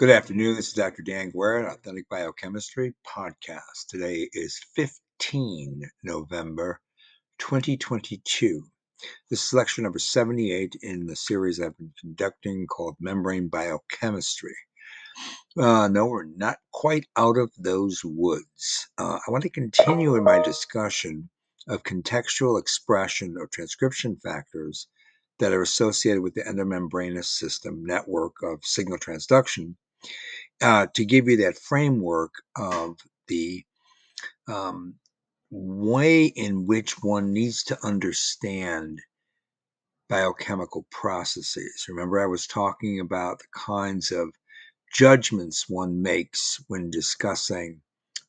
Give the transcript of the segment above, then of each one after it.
Good afternoon. This is Dr. Dan Guerra, Authentic Biochemistry Podcast. Today is 15 November 2022. This is lecture number 78 in the series I've been conducting called Membrane Biochemistry. Uh, no, we're not quite out of those woods. Uh, I want to continue in my discussion of contextual expression or transcription factors that are associated with the endomembranous system network of signal transduction uh, to give you that framework of the um, way in which one needs to understand biochemical processes. Remember, I was talking about the kinds of judgments one makes when discussing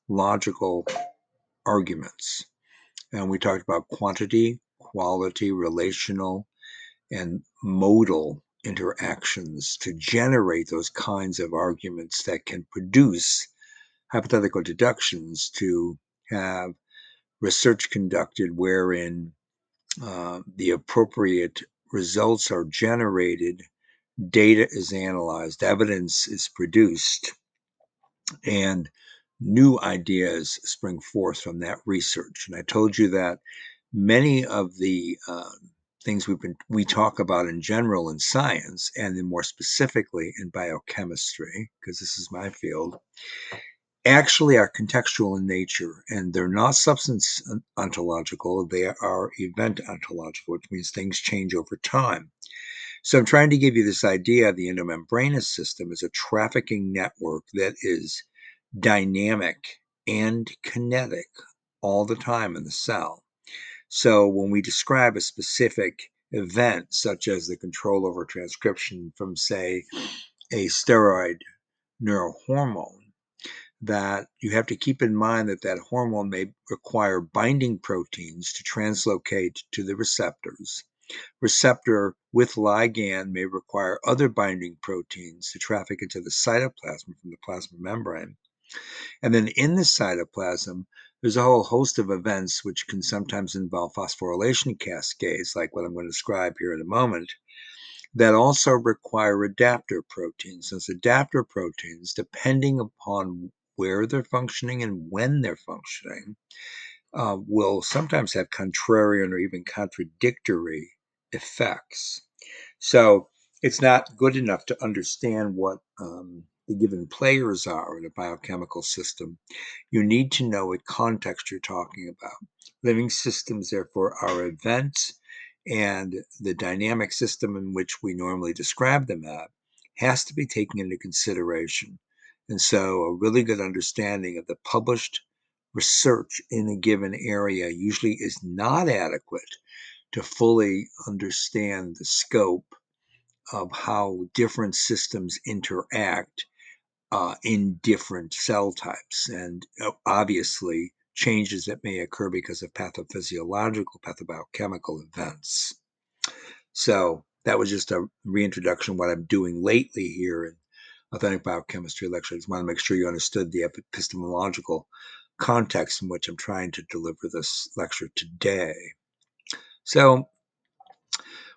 logical arguments. And we talked about quantity, quality, relational, and modal interactions to generate those kinds of arguments that can produce hypothetical deductions to have research conducted wherein uh, the appropriate results are generated, data is analyzed, evidence is produced, and new ideas spring forth from that research. And I told you that many of the uh, things we've been we talk about in general in science and then more specifically in biochemistry because this is my field actually are contextual in nature and they're not substance ontological they are event ontological which means things change over time. So i'm trying to give you this idea the endomembranous system is a trafficking network that is dynamic and kinetic all the time in the cell so when we describe a specific event, such as the control over transcription from, say, a steroid neurohormone, that you have to keep in mind that that hormone may require binding proteins to translocate to the receptors. Receptor with ligand may require other binding proteins to traffic into the cytoplasm from the plasma membrane. And then in the cytoplasm, there's a whole host of events which can sometimes involve phosphorylation cascades, like what I'm going to describe here in a moment, that also require adapter proteins. Those adapter proteins, depending upon where they're functioning and when they're functioning, uh, will sometimes have contrarian or even contradictory effects. So it's not good enough to understand what um, the given players are in a biochemical system, you need to know what context you're talking about. Living systems, therefore, are events, and the dynamic system in which we normally describe them at has to be taken into consideration. And so, a really good understanding of the published research in a given area usually is not adequate to fully understand the scope of how different systems interact uh, in different cell types. And uh, obviously, changes that may occur because of pathophysiological, pathobiochemical events. So that was just a reintroduction what I'm doing lately here in Authentic Biochemistry Lecture. I just want to make sure you understood the epistemological context in which I'm trying to deliver this lecture today. So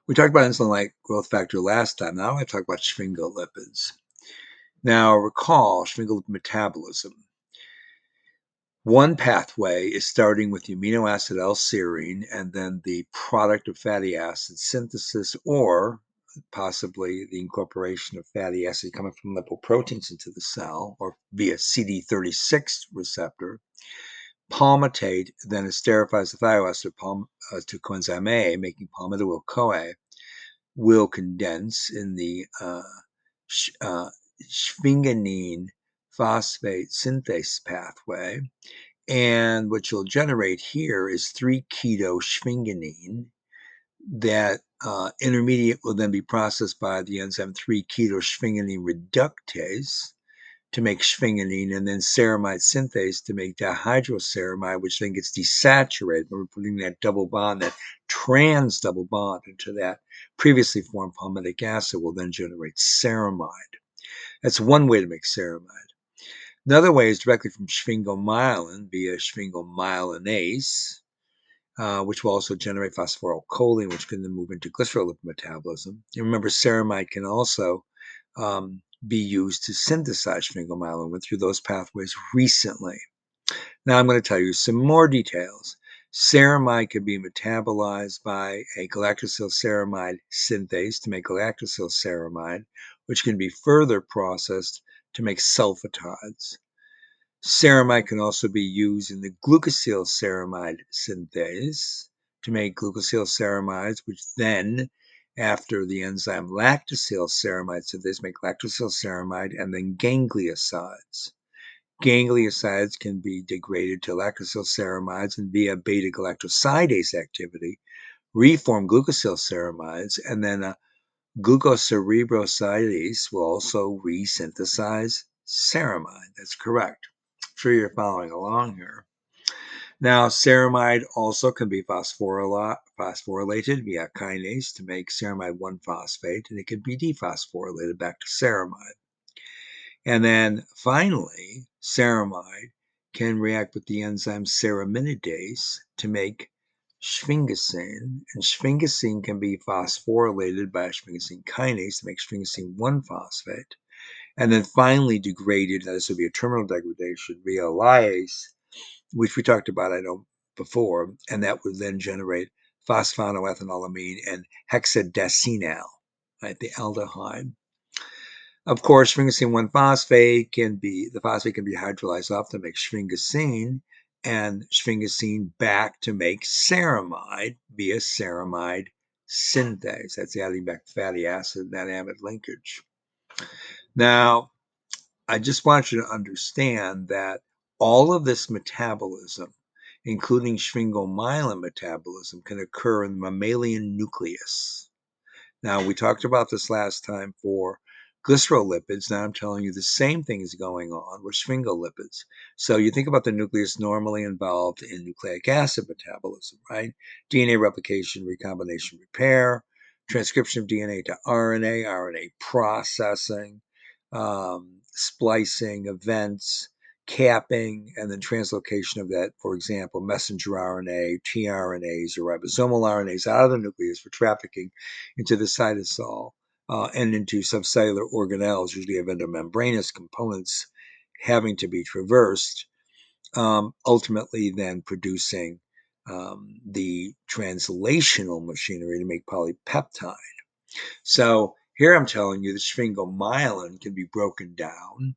we talked about insulin-like growth factor last time. Now I talk about sphingolipids. Now, recall sphingolipid metabolism. One pathway is starting with the amino acid L-serine and then the product of fatty acid synthesis or possibly the incorporation of fatty acid coming from lipoproteins into the cell or via CD36 receptor. Palmitate then esterifies the thioester palm, uh, to coenzyme A, making palmitoyl CoA, will condense in the uh, uh, sphingosine phosphate synthase pathway. And what you'll generate here is 3 keto sphingosine. That uh, intermediate will then be processed by the enzyme 3 keto sphingosine reductase to make sphingosine, and then ceramide synthase to make dihydroceramide, which then gets desaturated. We're putting that double bond, that trans double bond into that previously formed palmitic acid will then generate ceramide. That's one way to make ceramide. Another way is directly from sphingomyelin via sphingomyelinase, uh, which will also generate phosphorylcholine, which can then move into glycerol metabolism. And remember, ceramide can also um, be used to synthesize sphingomyelin. Went through those pathways recently. Now I'm going to tell you some more details. Ceramide can be metabolized by a galactosyl ceramide synthase to make galactosyl ceramide, which can be further processed to make sulfatides. Ceramide can also be used in the glucosyl ceramide synthase to make glucosyl ceramides, which then, after the enzyme lactosyl ceramide synthase, make lactosyl ceramide and then gangliosides. Gangliosides can be degraded to lactosyl ceramides and via beta galactosidase activity reform glucosyl ceramides, and then a glucocerebrosidase will also resynthesize ceramide. That's correct. I'm sure you're following along here. Now, ceramide also can be phosphorylated via kinase to make ceramide 1-phosphate, and it can be dephosphorylated back to ceramide. And then finally, ceramide can react with the enzyme ceraminidase to make sphingosine, and sphingosine can be phosphorylated by sphingosine kinase to make sphingosine 1-phosphate, and then finally degraded, this would be a terminal degradation via lyase, which we talked about, I know, before, and that would then generate phosphanoethanolamine and hexadecenal, right, the aldehyde. Of course, sphingosine 1-phosphate can be, the phosphate can be hydrolyzed off to make sphingosine and sphingosine back to make ceramide via ceramide synthase. That's adding back fatty acid, and that amide linkage. Now, I just want you to understand that all of this metabolism, including sphingomyelin metabolism, can occur in the mammalian nucleus. Now, we talked about this last time for glycerolipids. Now I'm telling you the same thing is going on with sphingolipids. So you think about the nucleus normally involved in nucleic acid metabolism, right? DNA replication, recombination, repair, transcription of DNA to RNA, RNA processing, um, splicing, events, capping, and then translocation of that, for example, messenger RNA, tRNAs, or ribosomal RNAs out of the nucleus for trafficking into the cytosol uh, and into subcellular organelles, usually have endomembranous components having to be traversed, um, ultimately then producing um, the translational machinery to make polypeptide. So here I'm telling you the sphingomyelin can be broken down.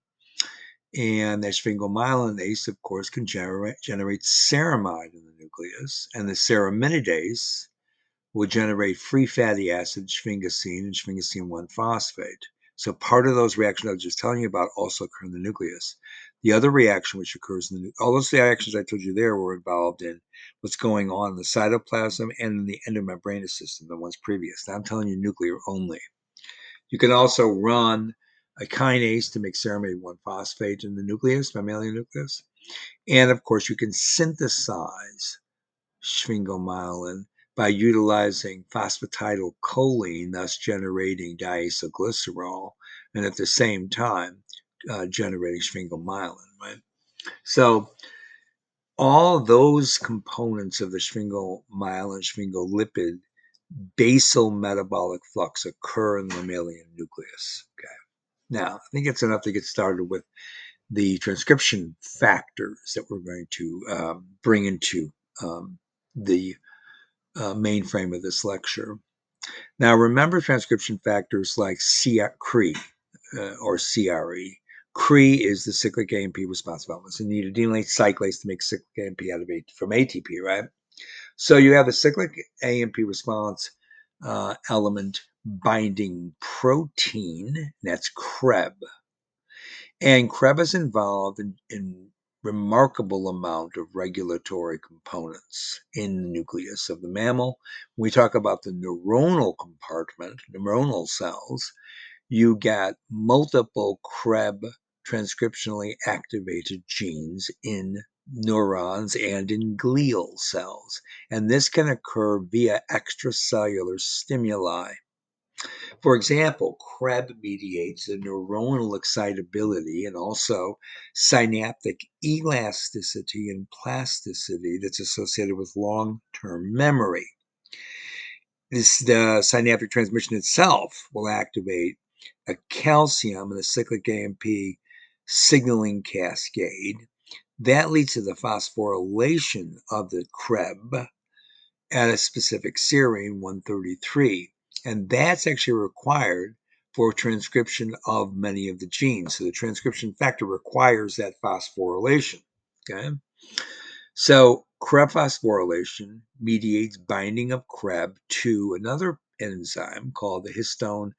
And that sphingomyelinase, of course, can generate, generate ceramide in the nucleus. And the ceraminidase will generate free fatty acids, sphingosine and sphingosine 1-phosphate. So part of those reactions I was just telling you about also occur in the nucleus. The other reaction which occurs in the all those reactions I told you there were involved in what's going on in the cytoplasm and in the endomembranous system, the ones previous. Now I'm telling you nuclear only. You can also run a kinase to make ceramide 1-phosphate in the nucleus, mammalian nucleus. And of course, you can synthesize sphingomyelin by utilizing phosphatidylcholine, thus generating diacylglycerol, and at the same time uh, generating sphingomyelin, right? So all those components of the sphingomyelin, sphingolipid basal metabolic flux occur in the mammalian nucleus. Okay. Now, I think it's enough to get started with the transcription factors that we're going to um, bring into um, the uh, mainframe of this lecture. Now, remember transcription factors like CRE uh, or CRE. CRE is the cyclic AMP response elements. You need adenylate cyclase to make cyclic AMP out of AT, from ATP, right? So you have a cyclic AMP response uh, element binding protein, that's CREB. And CREB is involved in, in remarkable amount of regulatory components in the nucleus of the mammal. We talk about the neuronal compartment, neuronal cells, you get multiple CREB transcriptionally activated genes in neurons and in glial cells. And this can occur via extracellular stimuli. For example, CREB mediates the neuronal excitability and also synaptic elasticity and plasticity that's associated with long-term memory. This the synaptic transmission itself will activate a calcium and a cyclic AMP signaling cascade. That leads to the phosphorylation of the CREB at a specific serine 133. And that's actually required for transcription of many of the genes. So the transcription factor requires that phosphorylation. Okay. So CREB phosphorylation mediates binding of CREB to another enzyme called the histone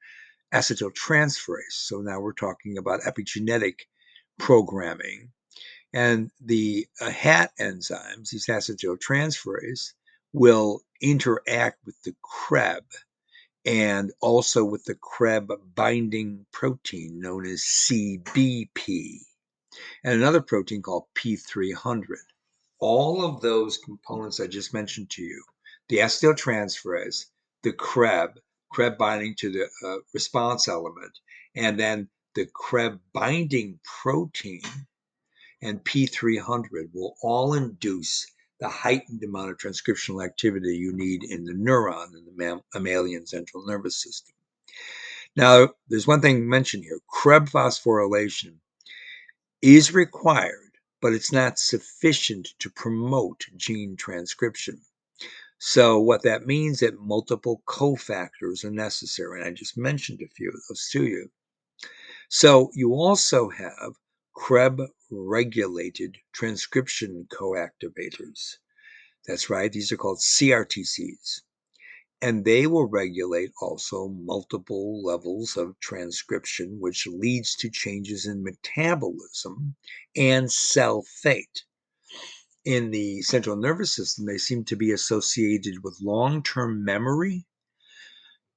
acetyltransferase. So now we're talking about epigenetic programming. And the uh, HAT enzymes, these acetyltransferase, will interact with the CREB and also with the CREB binding protein known as CBP and another protein called P300. All of those components I just mentioned to you, the acetyltransferase, the CREB, CREB binding to the uh, response element, and then the CREB binding protein and P300 will all induce the heightened amount of transcriptional activity you need in the neuron in the mammalian central nervous system. Now, there's one thing mentioned here CREB phosphorylation is required, but it's not sufficient to promote gene transcription. So, what that means is that multiple cofactors are necessary, and I just mentioned a few of those to you. So, you also have CREB regulated transcription coactivators. That's right, these are called CRTCs. And they will regulate also multiple levels of transcription, which leads to changes in metabolism and cell fate. In the central nervous system, they seem to be associated with long term memory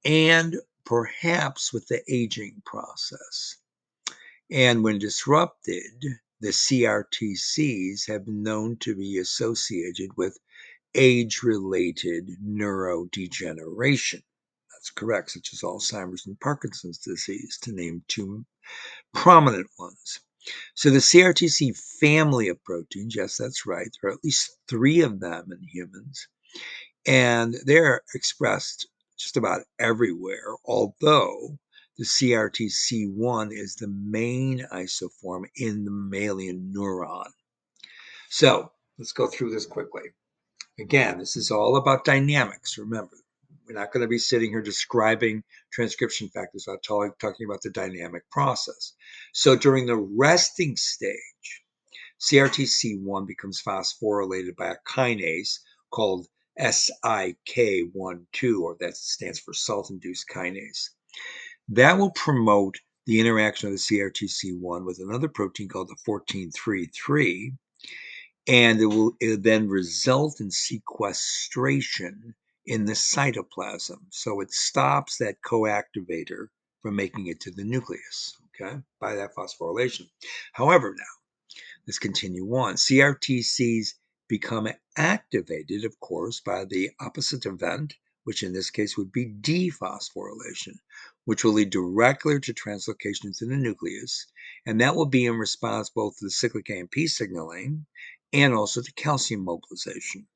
and perhaps with the aging process. And when disrupted, the CRTCs have been known to be associated with age related neurodegeneration. That's correct, such as Alzheimer's and Parkinson's disease, to name two prominent ones. So, the CRTC family of proteins, yes, that's right, there are at least three of them in humans, and they're expressed just about everywhere, although the CRTC1 is the main isoform in the mammalian neuron. So let's go through this quickly. Again, this is all about dynamics. Remember, we're not going to be sitting here describing transcription factors. I'm talking about the dynamic process. So during the resting stage, CRTC1 becomes phosphorylated by a kinase called SIK12, or that stands for salt induced kinase. That will promote the interaction of the CRTC1 with another protein called the 14-3-3, and it will it then result in sequestration in the cytoplasm. So it stops that coactivator from making it to the nucleus, okay, by that phosphorylation. However, now, let's continue on. CRTCs become activated, of course, by the opposite event, which in this case would be dephosphorylation, which will lead directly to translocation into the nucleus, and that will be in response both to the cyclic AMP signaling and also to calcium mobilization,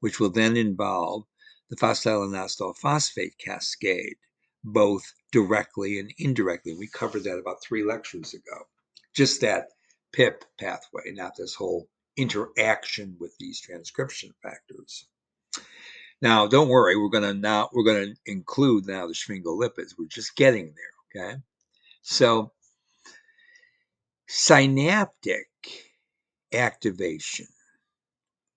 which will then involve the phosphoinositol phosphate cascade, both directly and indirectly. We covered that about three lectures ago. Just that PIP pathway, not this whole interaction with these transcription factors. Now, don't worry, we're going to now we're going to include now the sphingolipids. We're just getting there, okay? So, synaptic activation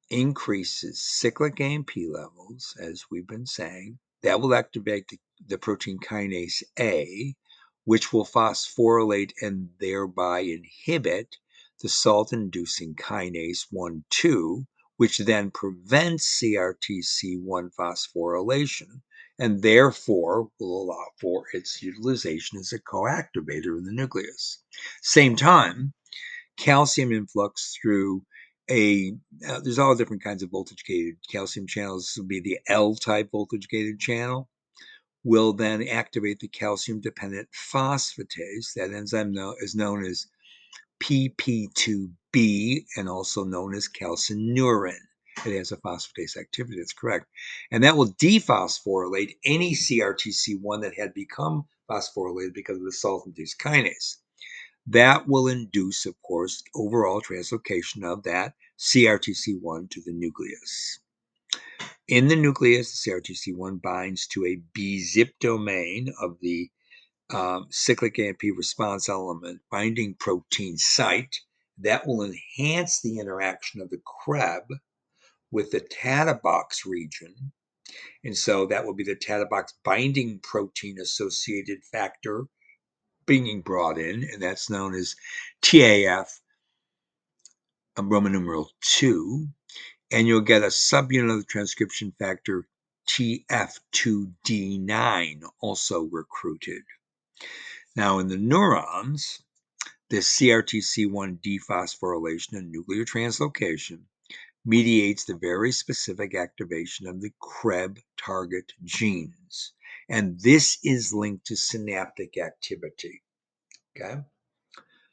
increases cyclic AMP levels, as we've been saying. That will activate the, the protein kinase A, which will phosphorylate and thereby inhibit the salt inducing kinase 1 2, which then prevents CRTC1 phosphorylation and therefore will allow for its utilization as a coactivator in the nucleus. Same time, calcium influx through a uh, there's all different kinds of voltage gated calcium channels. This will be the L type voltage gated channel. Will then activate the calcium dependent phosphatase. That enzyme is known as PP2B and also known as calcineurin. It has a phosphatase activity, that's correct. And that will dephosphorylate any CRTC1 that had become phosphorylated because of the salt-induced kinase. That will induce, of course, overall translocation of that CRTC1 to the nucleus. In the nucleus, the CRTC1 binds to a bZIP domain of the um, cyclic AMP response element binding protein site that will enhance the interaction of the CREB with the TATA box region. And so that will be the TATA box binding protein associated factor being brought in, and that's known as TAF, um, Roman numeral 2 and you'll get a subunit of the transcription factor TF2D9 also recruited. Now, in the neurons, this CRTC1 dephosphorylation and nuclear translocation mediates the very specific activation of the CREB target genes. And this is linked to synaptic activity. Okay?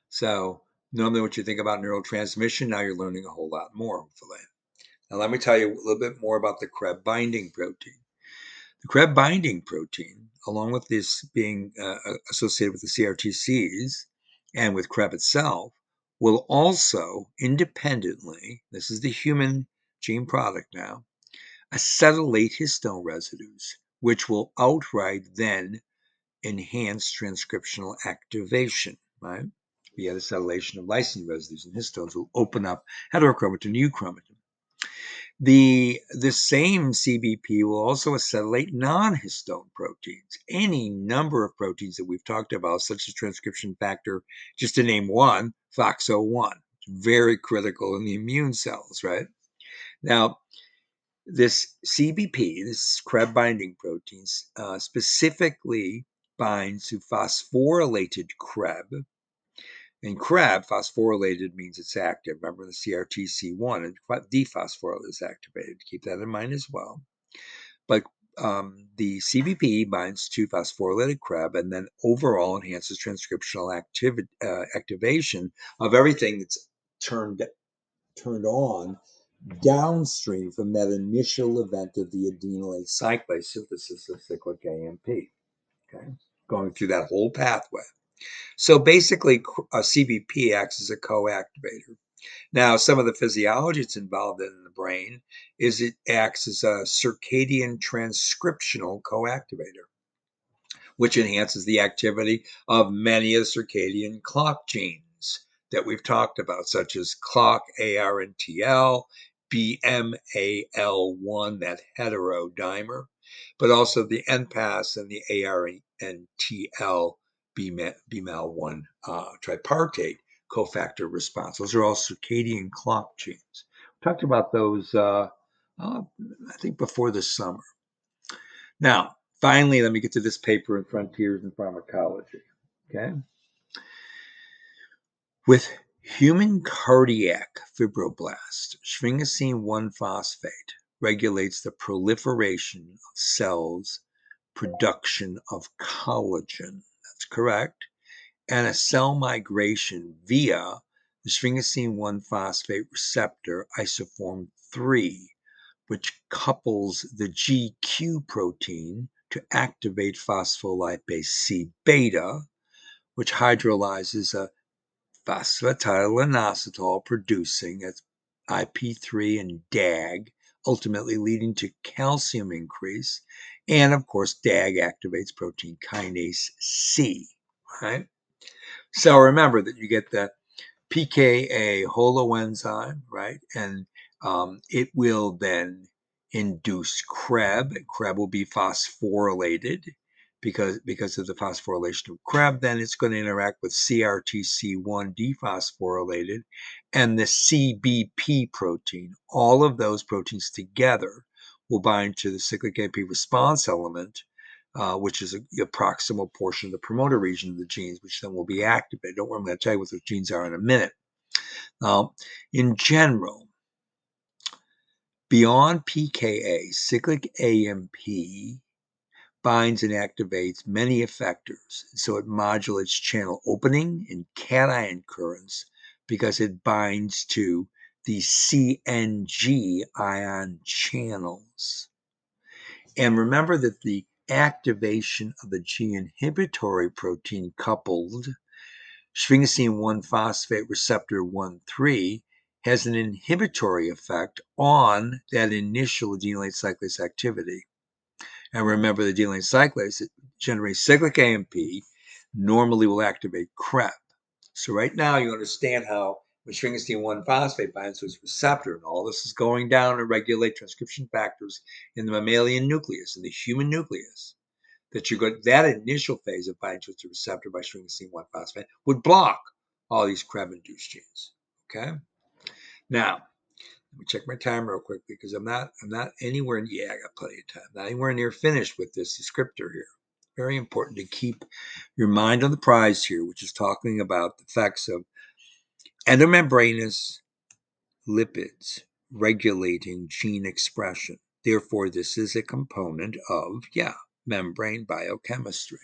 So, normally what you think about neurotransmission, now you're learning a whole lot more, hopefully. Now, let me tell you a little bit more about the CREB binding protein. The CREB binding protein, along with this being uh, uh associated with the CRTCs and with CREB itself, will also independently, this is the human gene product now, acetylate histone residues, which will outright then enhance transcriptional activation, right? Via the acetylation of lysine residues and histones will open up heterochromatin euchromatin. The, the same CBP will also acetylate non-histone proteins, any number of proteins that we've talked about, such as transcription factor, just to name one, FOXO1. Very critical in the immune cells, right? Now, this CBP, this CREB binding protein, uh, specifically binds to phosphorylated CREB, in CREB, phosphorylated means it's active. Remember the CRTC1 and dephosphorylated is activated. Keep that in mind as well. But um, the CBP binds to phosphorylated CREB and then overall enhances transcriptional uh, activation of everything that's turned turned on downstream from that initial event of the adenylate cyclase synthesis of cyclic AMP. Okay, going through that whole pathway. So basically, a CBP acts as a co-activator. Now, some of the physiology it's involved in, the brain is it acts as a circadian transcriptional co-activator, which enhances the activity of many of the circadian clock genes that we've talked about, such as clock ARNTL, BMAL1, that heterodimer, but also the NPAS and the ARNTL BMAL1 uh, tripartite cofactor response. Those are all circadian clock genes. We talked about those, uh, uh, I think, before the summer. Now, finally, let me get to this paper in Frontiers in Pharmacology. Okay. With human cardiac fibroblast, sphingosine 1 phosphate regulates the proliferation of cells, production of collagen correct, and a cell migration via the sphingosine 1 phosphate receptor isoform 3, which couples the GQ protein to activate phospholipase C beta, which hydrolyzes a phosphatidylinositol producing IP3 and DAG, ultimately leading to calcium increase and of course, DAG activates protein kinase C, right? So remember that you get the PKA holoenzyme, right? And um, it will then induce CREB. CREB will be phosphorylated because, because of the phosphorylation of CREB. Then it's going to interact with CRTC1 dephosphorylated and the CBP protein. All of those proteins together will bind to the cyclic AMP response element, uh, which is a, a, proximal portion of the promoter region of the genes, which then will be activated. Don't worry, I'm going to tell you what those genes are in a minute. Now, in general, beyond PKA, cyclic AMP binds and activates many effectors. So it modulates channel opening and cation currents because it binds to the CNG ion channels. And remember that the activation of the G inhibitory protein coupled sphingosine 1 phosphate receptor 1 3 has an inhibitory effect on that initial adenylate cyclase activity. And remember, the adenylate cyclase it generates cyclic AMP, normally will activate CREB. So right now you understand how when sphingosine 1 phosphate binds to its receptor, and all this is going down to regulate transcription factors in the mammalian nucleus, in the human nucleus, that you got that initial phase of binding to its receptor by sphingosine 1 phosphate would block all these CREB-induced genes. Okay. Now, let me check my time real quick because I'm not I'm not anywhere. Yeah, I got plenty of time. Not anywhere near finished with this descriptor here. Very important to keep your mind on the prize here, which is talking about the effects of endomembranous lipids regulating gene expression. Therefore, this is a component of, yeah, membrane biochemistry.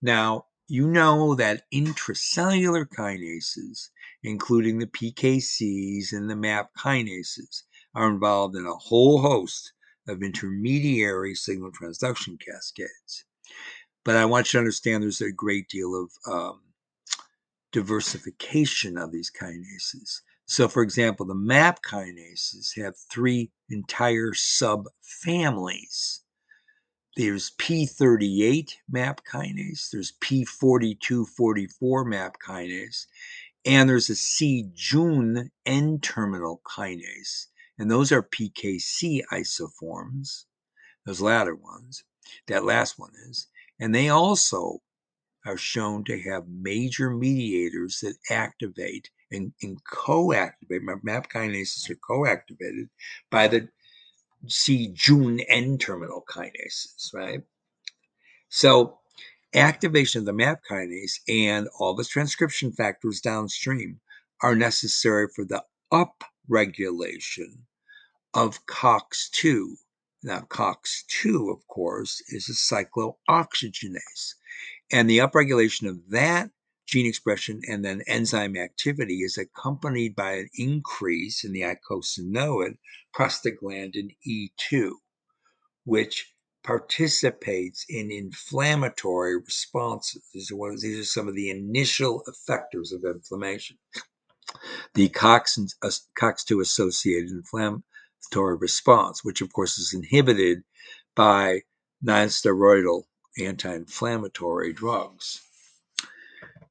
Now, you know that intracellular kinases, including the PKCs and the MAP kinases, are involved in a whole host of intermediary signal transduction cascades. But I want you to understand there's a great deal of um, diversification of these kinases. So, for example, the MAP kinases have three entire subfamilies there's P38 MAP kinase, there's P4244 MAP kinase, and there's a C-Jun N-terminal kinase. And those are PKC isoforms, those latter ones, that last one is. And they also are shown to have major mediators that activate and, and co-activate. MAP kinases are co-activated by the C-Jun N-terminal kinases, right? So activation of the MAP kinase and all the transcription factors downstream are necessary for the upregulation of COX-2. Now, COX-2, of course, is a cyclooxygenase. And the upregulation of that gene expression and then enzyme activity is accompanied by an increase in the eicosanoid prostaglandin E2, which participates in inflammatory responses. These are, these are some of the initial effectors of inflammation. The COX, COX2 associated inflammatory response, which of course is inhibited by non-steroidal anti-inflammatory drugs.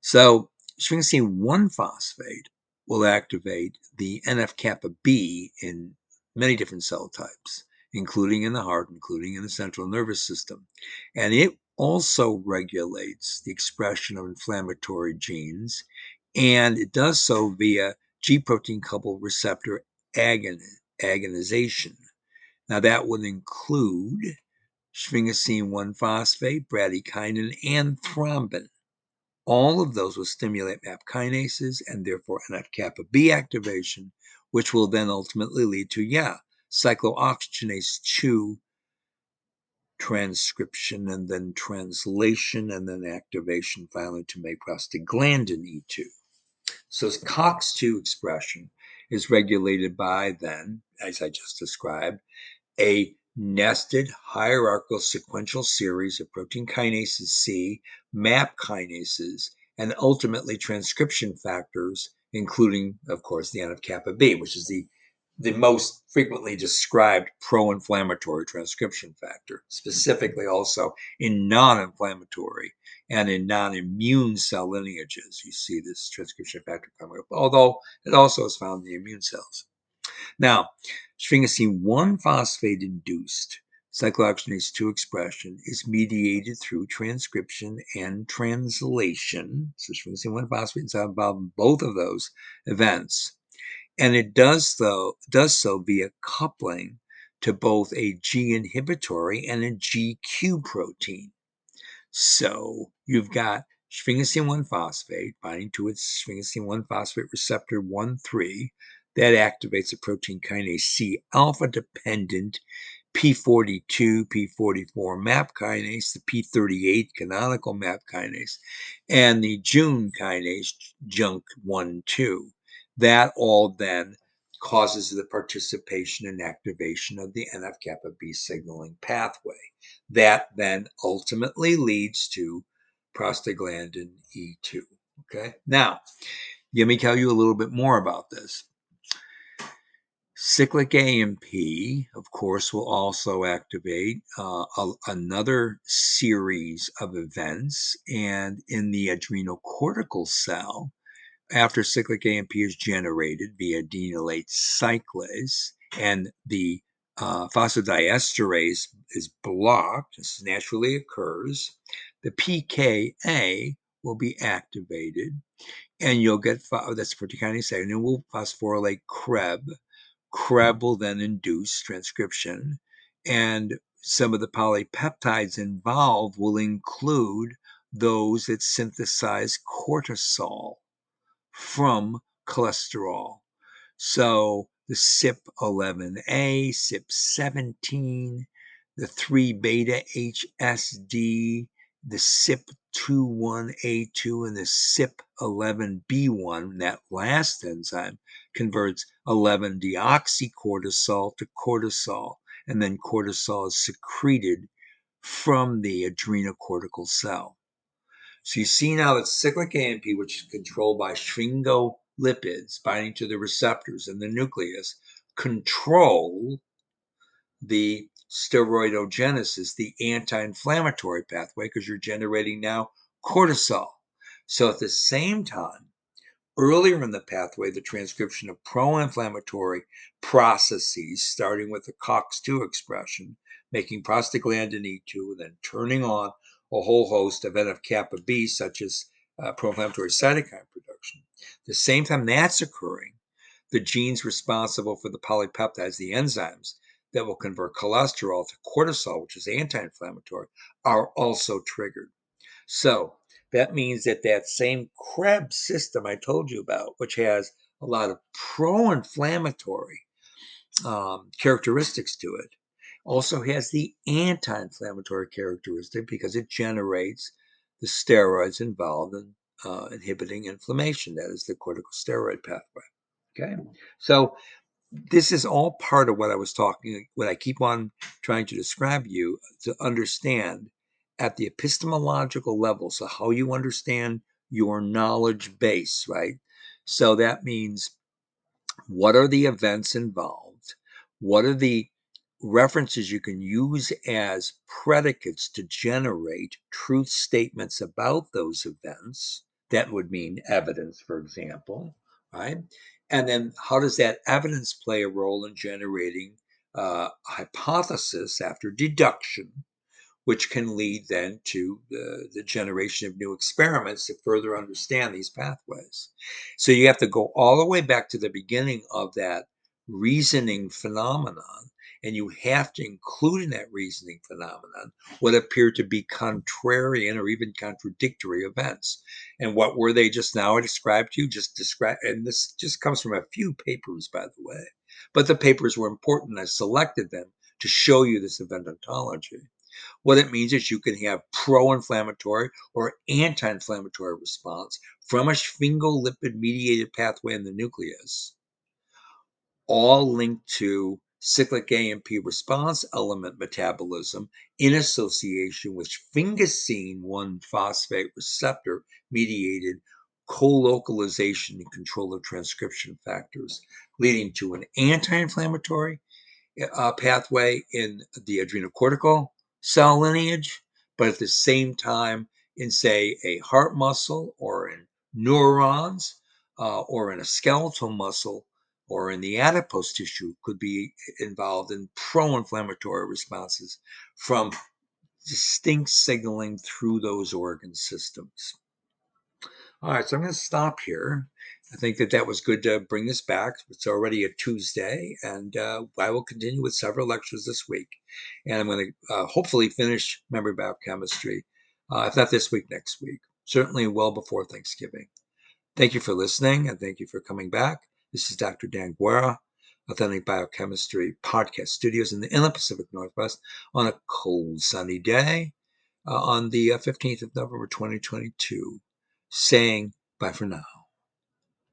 So sphingosine 1 phosphate will activate the NF kappa B in many different cell types, including in the heart, including in the central nervous system. And it also regulates the expression of inflammatory genes, and it does so via G protein coupled receptor agon agonization. Now, that would include sphingosine 1 phosphate, bradykinin, and thrombin. All of those will stimulate MAP kinases and therefore NF kappa B activation, which will then ultimately lead to, yeah, cyclooxygenase 2 transcription and then translation and then activation finally to make prostaglandin E2. So COX2 expression is regulated by then, as I just described, a nested hierarchical sequential series of protein kinases C, MAP kinases, and ultimately transcription factors, including, of course, the NF kappa B, which is the the most frequently described pro-inflammatory transcription factor, specifically also in non-inflammatory and in non-immune cell lineages. You see this transcription factor coming up, although it also is found in the immune cells. Now, sphingosine 1 phosphate induced cyclooxygenase 2 expression is mediated through transcription and translation. So sphingosine 1 phosphate is involved in both of those events. And it does so, does so via coupling to both a G inhibitory and a GQ protein. So you've got sphingosine 1 phosphate binding to its sphingosine 1 phosphate receptor 1 3 that activates a protein kinase C alpha dependent P42, P44 MAP kinase, the P38 canonical MAP kinase, and the Jun kinase, JUNK1 2. That all then causes the participation and activation of the NF kappa B signaling pathway. That then ultimately leads to prostaglandin E2. Okay, now let me tell you a little bit more about this. Cyclic AMP, of course, will also activate uh, a, another series of events. And in the adrenal cortical cell, after cyclic AMP is generated via adenylate cyclase and the uh, phosphodiesterase is blocked, this naturally occurs, the PKA will be activated and you'll get, that's protein kinase A, and it will phosphorylate CREB CREB will then induce transcription, and some of the polypeptides involved will include those that synthesize cortisol from cholesterol. So the CYP11A, CYP17, the 3 beta HSD, the CYP21A2, and the CYP11B1, that last enzyme, converts 11 deoxycortisol to cortisol, and then cortisol is secreted from the adrenocortical cell. So you see now that cyclic AMP, which is controlled by sphingolipids binding to the receptors in the nucleus, control the steroidogenesis, the anti-inflammatory pathway, because you're generating now cortisol. So at the same time, earlier in the pathway, the transcription of pro-inflammatory processes, starting with the COX-2 expression, making prostaglandin E2, and then turning on a whole host of NF-kappa B, such as uh, pro-inflammatory cytokine production. the same time that's occurring, the genes responsible for the polypeptides, the enzymes that will convert cholesterol to cortisol, which is anti-inflammatory, are also triggered. So that means that that same CREB's system I told you about, which has a lot of pro-inflammatory um, characteristics to it, also has the anti-inflammatory characteristic because it generates the steroids involved in uh, inhibiting inflammation. That is the corticosteroid pathway. Okay, so this is all part of what I was talking, what I keep on trying to describe you to understand at the epistemological level. So, how you understand your knowledge base, right? So, that means what are the events involved? What are the references you can use as predicates to generate truth statements about those events? That would mean evidence, for example, right? And then how does that evidence play a role in generating uh, hypothesis after deduction, which can lead then to the, the generation of new experiments to further understand these pathways. So you have to go all the way back to the beginning of that reasoning phenomenon and you have to include in that reasoning phenomenon what appear to be contrarian or even contradictory events. And what were they just now I described to you? Just describe, and this just comes from a few papers, by the way. But the papers were important. I selected them to show you this event ontology. What it means is you can have pro-inflammatory or anti-inflammatory response from a sphingolipid mediated pathway in the nucleus, all linked to cyclic AMP response element metabolism in association with sphingosine 1 phosphate receptor mediated co-localization and control of transcription factors, leading to an anti-inflammatory uh, pathway in the adrenocortical cell lineage, but at the same time in, say, a heart muscle or in neurons uh, or in a skeletal muscle or in the adipose tissue could be involved in pro-inflammatory responses from distinct signaling through those organ systems. All right, so I'm going to stop here. I think that that was good to bring this back. It's already a Tuesday, and uh, I will continue with several lectures this week. And I'm going to uh, hopefully finish membrane biochemistry, uh, if not this week, next week. Certainly well before Thanksgiving. Thank you for listening, and thank you for coming back. This is Dr. Dan Guerra, Authentic Biochemistry Podcast Studios in the Inland Pacific Northwest on a cold, sunny day uh, on the 15th uh, of November 2022, saying bye for now.